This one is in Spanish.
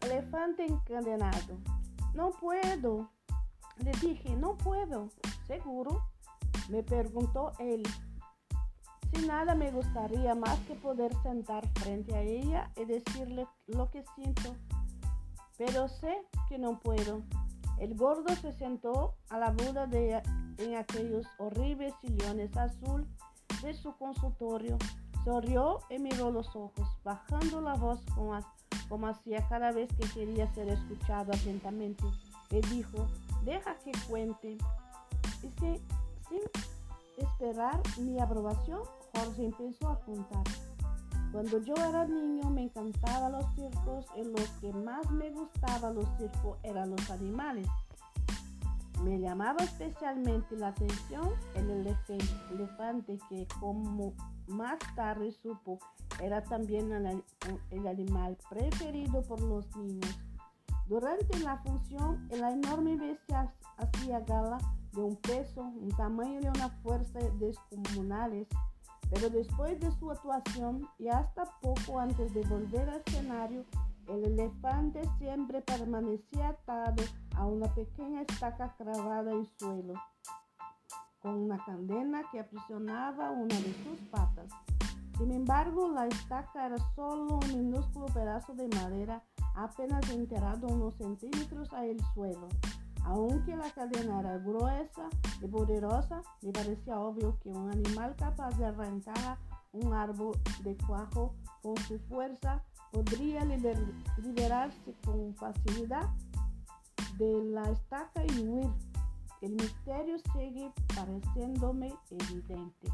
elefante encadenado. No puedo. Le dije, no puedo. ¿Seguro? Me preguntó él. Si nada me gustaría más que poder sentar frente a ella y decirle lo que siento. Pero sé que no puedo. El gordo se sentó a la Buda de, en aquellos horribles sillones azul de su consultorio. Sonrió y miró los ojos, bajando la voz como, como hacía cada vez que quería ser escuchado atentamente. Y dijo, deja que cuente. Y sin, sin esperar mi aprobación, Jorge empezó a contar. Cuando yo era niño me encantaban los circos y los que más me gustaban los circos eran los animales. Me llamaba especialmente la atención el elefante que como más tarde supo era también el animal preferido por los niños. Durante la función, la enorme bestia hacía gala de un peso, un tamaño de una fuerza descomunales pero después de su actuación y hasta poco antes de volver al escenario, el elefante siempre permanecía atado a una pequeña estaca clavada en suelo, con una cadena que aprisionaba una de sus patas. Sin embargo, la estaca era solo un minúsculo pedazo de madera apenas enterrado unos centímetros al suelo. Aunque la cadena era gruesa y poderosa, me parecía obvio que un animal capaz de arrancar un árbol de cuajo con su fuerza podría liberarse con facilidad de la estaca y huir. El misterio sigue pareciéndome evidente.